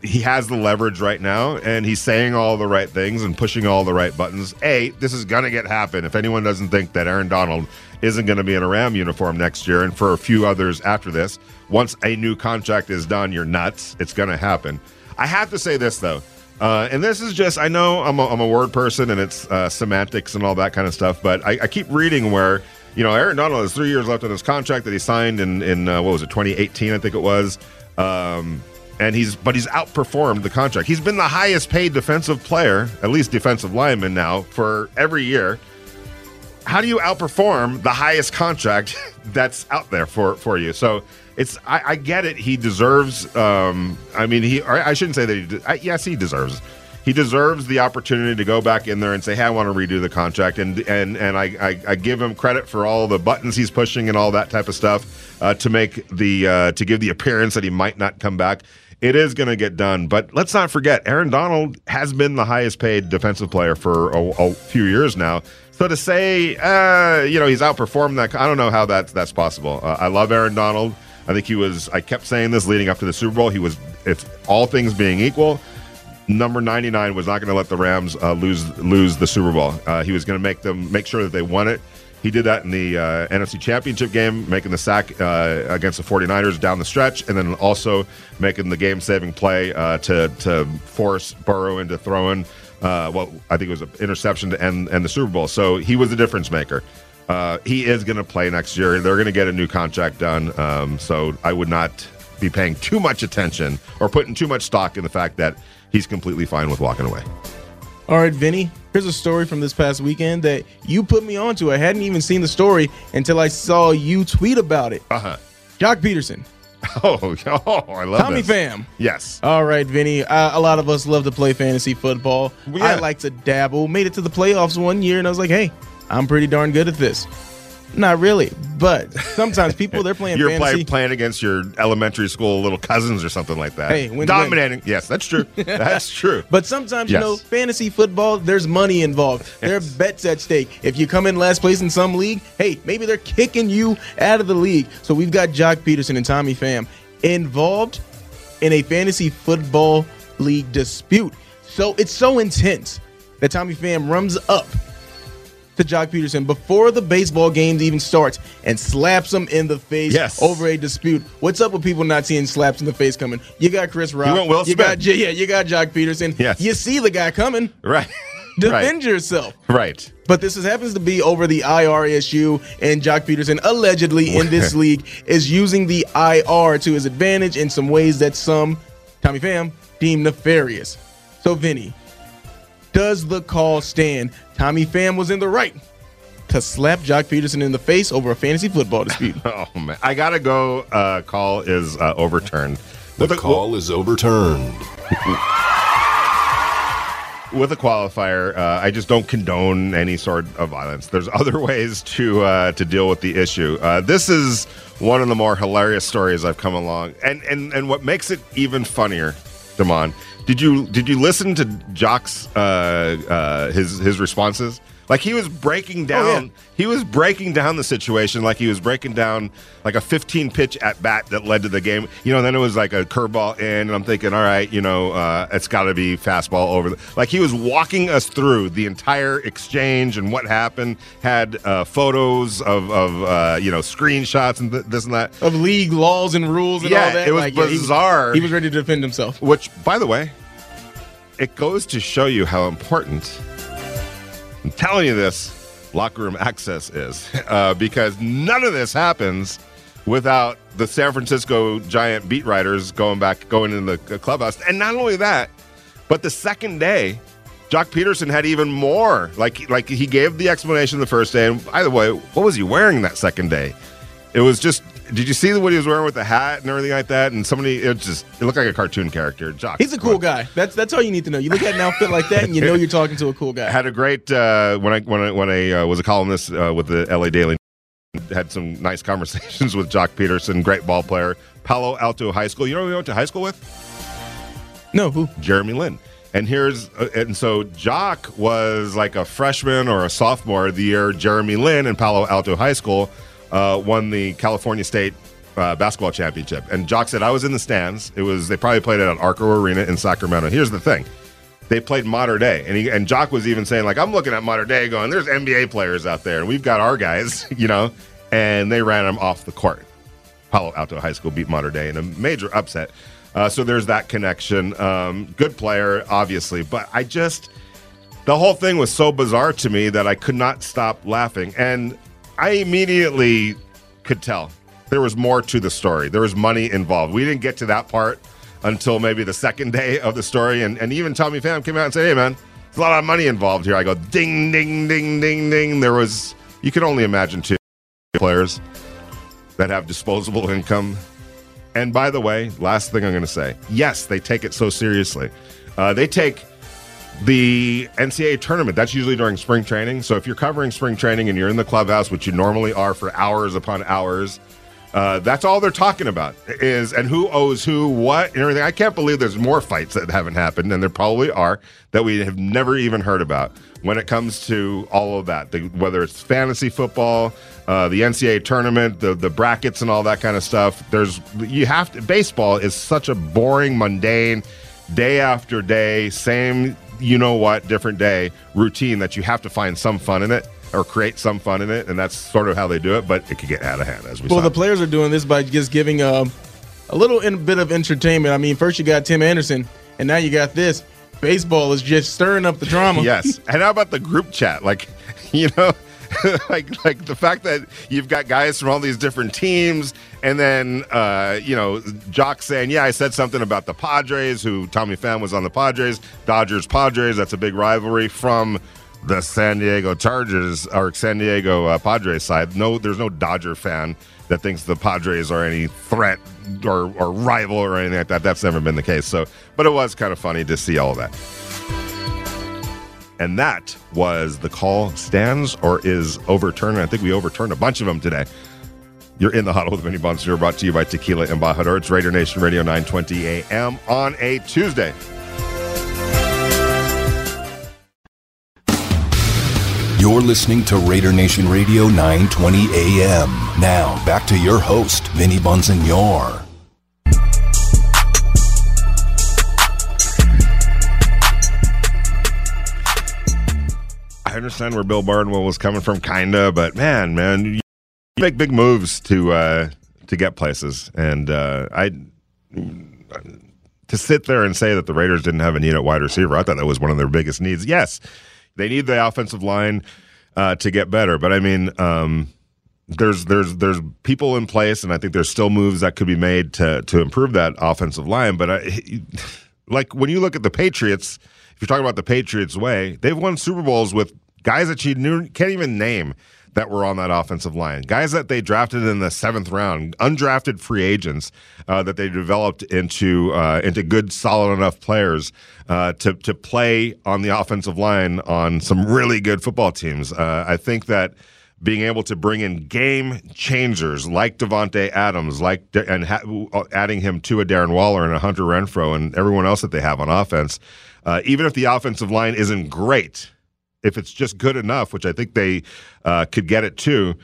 [SPEAKER 4] he has the leverage right now, and he's saying all the right things and pushing all the right buttons. A, this is to get happen. If anyone doesn't think that Aaron Donald isn't to be in a Ram uniform next year, and for a few others after this, once a new contract is done, you're nuts. It's to happen. I have to say this though, uh, and this is just I know I'm a, I'm a word person and it's uh, semantics and all that kind of stuff, but I, I keep reading where you know Aaron Donald has three years left on his contract that he signed in in uh, what was it 2018 I think it was. Um, and he's but he's outperformed the contract. He's been the highest paid defensive player, at least defensive lineman now for every year. How do you outperform the highest contract that's out there for for you? So it's I, I get it. He deserves. Um, I mean, he. I shouldn't say that. He. de- I, yes, he deserves. He deserves the opportunity to go back in there and say, "Hey, I want to redo the contract," and and and I I, I give him credit for all the buttons he's pushing and all that type of stuff uh, to make the uh, to give the appearance that he might not come back. It is going to get done, but let's not forget, Aaron Donald has been the highest paid defensive player for a, a few years now. So to say, uh, you know, he's outperformed that, I don't know how that's that's possible. Uh, I love Aaron Donald. I think he was. I kept saying this leading up to the Super Bowl. He was, if all things being equal, number 99 was not going to let the Rams uh, lose lose the Super Bowl. Uh, he was going to make them make sure that they won it. He did that in the uh, NFC Championship game, making the sack uh, against the 49ers down the stretch, and then also making the game-saving play uh, to to force Burrow into throwing uh, what I think it was an interception to end, end the Super Bowl. So he was the difference maker. Uh, he is going to play next year. They're going to get a new contract done. Um, so I would not be paying too much attention or putting too much stock in the fact that he's completely fine with walking away.
[SPEAKER 5] All right, Vinny. Here's a story from this past weekend that you put me onto. I hadn't even seen the story until I saw you tweet about it.
[SPEAKER 4] Uh huh.
[SPEAKER 5] Joc Pederson,
[SPEAKER 4] Oh, oh, I love
[SPEAKER 5] Tommy
[SPEAKER 4] this.
[SPEAKER 5] Fam.
[SPEAKER 4] Yes.
[SPEAKER 5] All right, Vinny. Uh, a lot of us love to play fantasy football.
[SPEAKER 4] Yeah.
[SPEAKER 5] I like to dabble. Made it to the playoffs one year, and I was like, hey, I'm pretty darn good at this. Not really, but sometimes people they're playing
[SPEAKER 4] You're
[SPEAKER 5] fantasy.
[SPEAKER 4] play, playing against your elementary school little cousins or something like that.
[SPEAKER 5] Hey, win-win.
[SPEAKER 4] dominating. Yes, that's true. That's true.
[SPEAKER 5] But sometimes, you know, fantasy football, there's money involved. There are
[SPEAKER 4] Yes.
[SPEAKER 5] bets at stake. If you come in last place in some league, hey, maybe they're kicking you out of the league. So we've got Joc Pederson and Tommy Pham involved in a fantasy football league dispute. So it's so intense that Tommy Pham runs up to Joc Pederson before the baseball game even starts and slaps him in the face
[SPEAKER 4] Yes.
[SPEAKER 5] over a dispute. What's up with people not seeing slaps in the face coming? You got Chris Rock.
[SPEAKER 4] went Will
[SPEAKER 5] you got J- yeah, you got Joc Pederson.
[SPEAKER 4] Yes.
[SPEAKER 5] You see the guy coming.
[SPEAKER 4] right.
[SPEAKER 5] Defend
[SPEAKER 4] right.
[SPEAKER 5] yourself.
[SPEAKER 4] Right.
[SPEAKER 5] But this is, happens to be over the IRSU, and Joc Pederson allegedly in this league is using the IR to his advantage in some ways that some, Tommy Pham, deem nefarious. So, Vinny, does the call stand? Tommy Pham was in the right to slap Joc Pederson in the face over a fantasy football dispute.
[SPEAKER 4] Oh man, I gotta go. Uh, call is uh, overturned.
[SPEAKER 1] The call is overturned.
[SPEAKER 4] with a qualifier, uh, I just don't condone any sort of violence. There's other ways to uh, to deal with the issue. Uh, this is one of the more hilarious stories I've come along, and and and what makes it even funnier, Damon. Did you did you listen to Joc's uh, uh, his his responses? Like he was breaking down,
[SPEAKER 5] yeah.
[SPEAKER 4] he was breaking down the situation like he was breaking down like a 15 pitch at bat that led to the game. You know, then it was like a curveball in, and I'm thinking, all right, you know, uh, it's got to be fastball over. The, like he was walking us through the entire exchange and what happened. Had uh, photos of of uh, you know screenshots and th- this and that.
[SPEAKER 5] of league laws and rules and
[SPEAKER 4] Yeah,
[SPEAKER 5] all that.
[SPEAKER 4] it was
[SPEAKER 5] Like, yeah, he
[SPEAKER 4] bizarre.
[SPEAKER 5] He was ready to defend himself.
[SPEAKER 4] Which, by the way, it goes to show you how important I'm telling you this locker room access is uh, because none of this happens without the San Francisco Giant beat writers going back, going in the clubhouse. And not only that, but the second day, Joc Pederson had even more. Like, like he gave the explanation the first day. And by the way, what was he wearing that second day? It was just. Did you see the what he was wearing with the hat and everything like that? And somebody, it just, it looked like a cartoon character. Joc,
[SPEAKER 5] He's a cool guy. That's that's all you need to know. You look at an outfit like that, and you know you're talking to a cool guy.
[SPEAKER 4] had a great uh, when I when I when I uh, was a columnist uh, with the LA Daily. Had some nice conversations with Joc Pederson, great ball player, Palo Alto High School. You know who we went to high school with?
[SPEAKER 5] No, who?
[SPEAKER 4] Jeremy Lin. And here's uh, and so Joc was like a freshman or a sophomore the year Jeremy Lin in Palo Alto High School uh, won the California State uh, basketball championship. And Joc said I was in the stands. It was they probably played it at Arco Arena in Sacramento. Here's the thing. They played Mater Dei, and he, and Joc was even saying like, "I'm looking at Mater Dei, going, there's NBA players out there, and we've got our guys, you know." And they ran him off the court. Palo Alto High School beat Mater Dei in a major upset. Uh, so there's that connection. Um, good player, obviously, but I just the whole thing was so bizarre to me that I could not stop laughing, and I immediately could tell there was more to the story. There was money involved. We didn't get to that part until maybe the second day of the story, and, and even Tommy Pham came out and said, "Hey, man, there's a lot of money involved here." I go, "Ding, ding, ding, ding, ding." There was. You can only imagine two players that have disposable income. And by the way, last thing I'm going to say yes, they take it so seriously. Uh, they take the NCAA tournament. That's usually during spring training. So if you're covering spring training and you're in the clubhouse, which you normally are for hours upon hours, uh, that's all they're talking about is and who owes who what and everything. I can't believe there's more fights that haven't happened, and there probably are that we have never even heard about when it comes to all of that. The, whether it's fantasy football, uh, the NCAA tournament, the the brackets, and all that kind of stuff. There's you have to. Baseball is such a boring, mundane, day after day, same you know what, different day routine that you have to find some fun in it or create some fun in it, and that's sort of how they do it. But it could get out of hand as we
[SPEAKER 5] Well,
[SPEAKER 4] saw.
[SPEAKER 5] the players are doing this by just giving um, a little in, bit of entertainment. I mean, first you got Tim Anderson, and now you got this. Baseball is just stirring up the drama.
[SPEAKER 4] yes, and how about the group chat? Like, you know. like like the fact that you've got guys from all these different teams and then uh, you know Joc saying yeah I said something about the Padres who Tommy Pham was on the Padres. Dodgers Padres that's a big rivalry from the San Diego Chargers or San Diego uh, Padres side. No there's no Dodger fan that thinks the Padres are any threat or, or rival or anything like that. That's never been the case. So but it was kind of funny to see all that and that was the call stands or is overturned. I think we overturned a bunch of them today. You're in the huddle with Vinny Bonsignore, brought to you by Tequila Embajador. It's Raider Nation Radio 920 AM on a Tuesday.
[SPEAKER 1] You're listening to Raider Nation Radio 920 AM. Now, back to your host, Vinny Bonsignore.
[SPEAKER 4] I understand where Bill Barnwell was coming from, kinda, but man, man, you make big moves to uh, to get places, and uh, I to sit there and say that the Raiders didn't have a need at wide receiver, I thought that was one of their biggest needs. Yes, they need the offensive line. uh, to get better. But I mean, um, there's there's there's people in place, and I think there's still moves that could be made to to improve that offensive line. But I, like when you look at the Patriots, if you're talking about the Patriots way, they've won Super Bowls with guys that you knew, can't even name that were on that offensive line. Guys that they drafted in the seventh round, undrafted free agents uh, that they developed into uh, into good, solid enough players uh, to to play on the offensive line on some really good football teams. Uh, I think that being able to bring in game changers like Davante Adams, like and ha- adding him to a Darren Waller and a Hunter Renfrow and everyone else that they have on offense, uh, even if the offensive line isn't great if it's just good enough, which I think they uh, could get it to,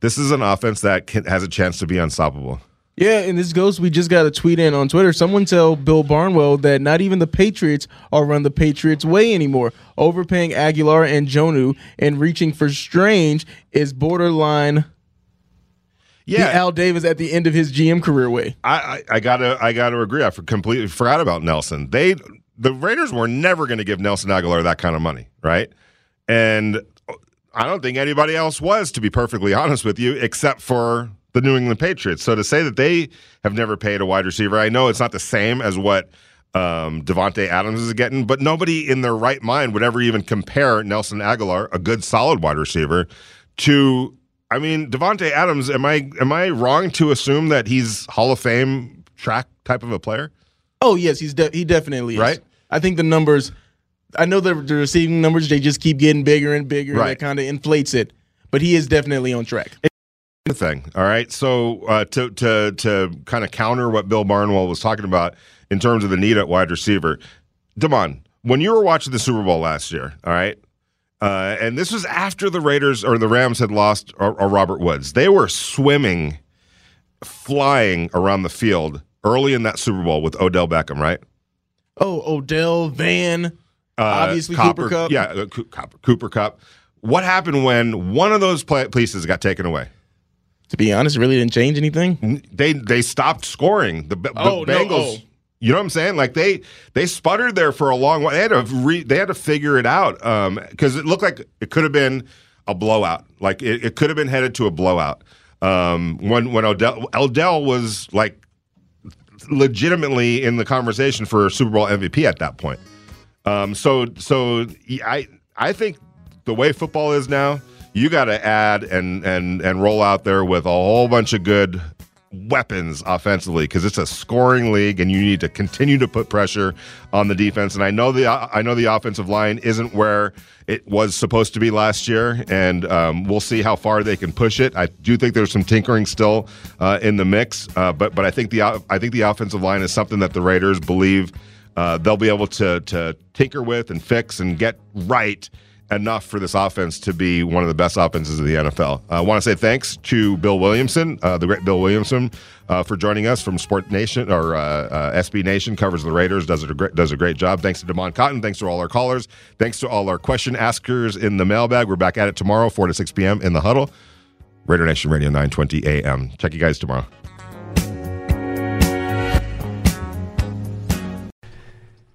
[SPEAKER 4] this is an offense that can, has a chance to be unstoppable.
[SPEAKER 5] Yeah, and this goes. We just got a tweet in on Twitter. Someone tell Bill Barnwell that not even the Patriots are run the Patriots way anymore. Overpaying Agholor and Jonnu and reaching for Strange is borderline.
[SPEAKER 4] Yeah,
[SPEAKER 5] Al Davis at the end of his GM career way.
[SPEAKER 4] I, I, I gotta I gotta agree. I completely forgot about Nelson. They the Raiders were never going to give Nelson Agholor that kind of money, right? And I don't think anybody else was, to be perfectly honest with you, except for the New England Patriots. So to say that they have never paid a wide receiver, I know it's not the same as what um, Davante Adams is getting, but nobody in their right mind would ever even compare Nelson Agholor, a good solid wide receiver, to. I mean, Davante Adams. Am I am I wrong to assume that he's Hall of Fame track type of a player?
[SPEAKER 5] Oh yes, he's de- he definitely is.
[SPEAKER 4] Right.
[SPEAKER 5] I think the numbers I know the, the receiving numbers they just keep getting bigger and bigger,
[SPEAKER 4] right.
[SPEAKER 5] and that kind of inflates it. But he is definitely on track.
[SPEAKER 4] The Thing, all right. So uh, to to to kind of counter what Bill Barnwell was talking about in terms of the need at wide receiver, Damon, when you were watching the Super Bowl last year, all right, uh, and this was after the Raiders or the Rams had lost or, or Robert Woods, they were swimming, flying around the field early in that Super Bowl with Odell Beckham, right?
[SPEAKER 5] Oh, Odell Van. Uh, Obviously, Cooper, Cooper Kupp.
[SPEAKER 4] Yeah, uh, Cooper, Cooper Kupp. What happened when one of those pieces got taken away?
[SPEAKER 5] To be honest, it really didn't change anything.
[SPEAKER 4] They they stopped scoring. The, the oh, Bengals. No, oh. You know what I'm saying? Like they they sputtered there for a long while. They had to re, they had to figure it out because um, it looked like it could have been a blowout. Like it, it could have been headed to a blowout. Um, when when Odell Odell was like legitimately in the conversation for Super Bowl MVP at that point. Um, so so I I think the way football is now, you got to add and and and roll out there with a whole bunch of good weapons offensively because it's a scoring league and you need to continue to put pressure on the defense. And I know the I know the offensive line isn't where it was supposed to be last year, and um, we'll see how far they can push it. I do think there's some tinkering still uh, in the mix, uh, but but I think the I think the offensive line is something that the Raiders believe uh, they'll be able to to tinker with and fix and get right enough for this offense to be one of the best offenses of the NFL. I want to say thanks to Bill Williamson, uh, the great Bill Williamson, uh, for joining us from Sport Nation or uh, uh SB Nation, covers the Raiders, does, a great, does a great job. Thanks to Damon Cotton. Thanks to all our callers. Thanks to all our question askers in the mailbag. We're back at it tomorrow, 4 to 6 p.m. in the huddle. Raider Nation Radio, 920 a.m. Check you guys tomorrow.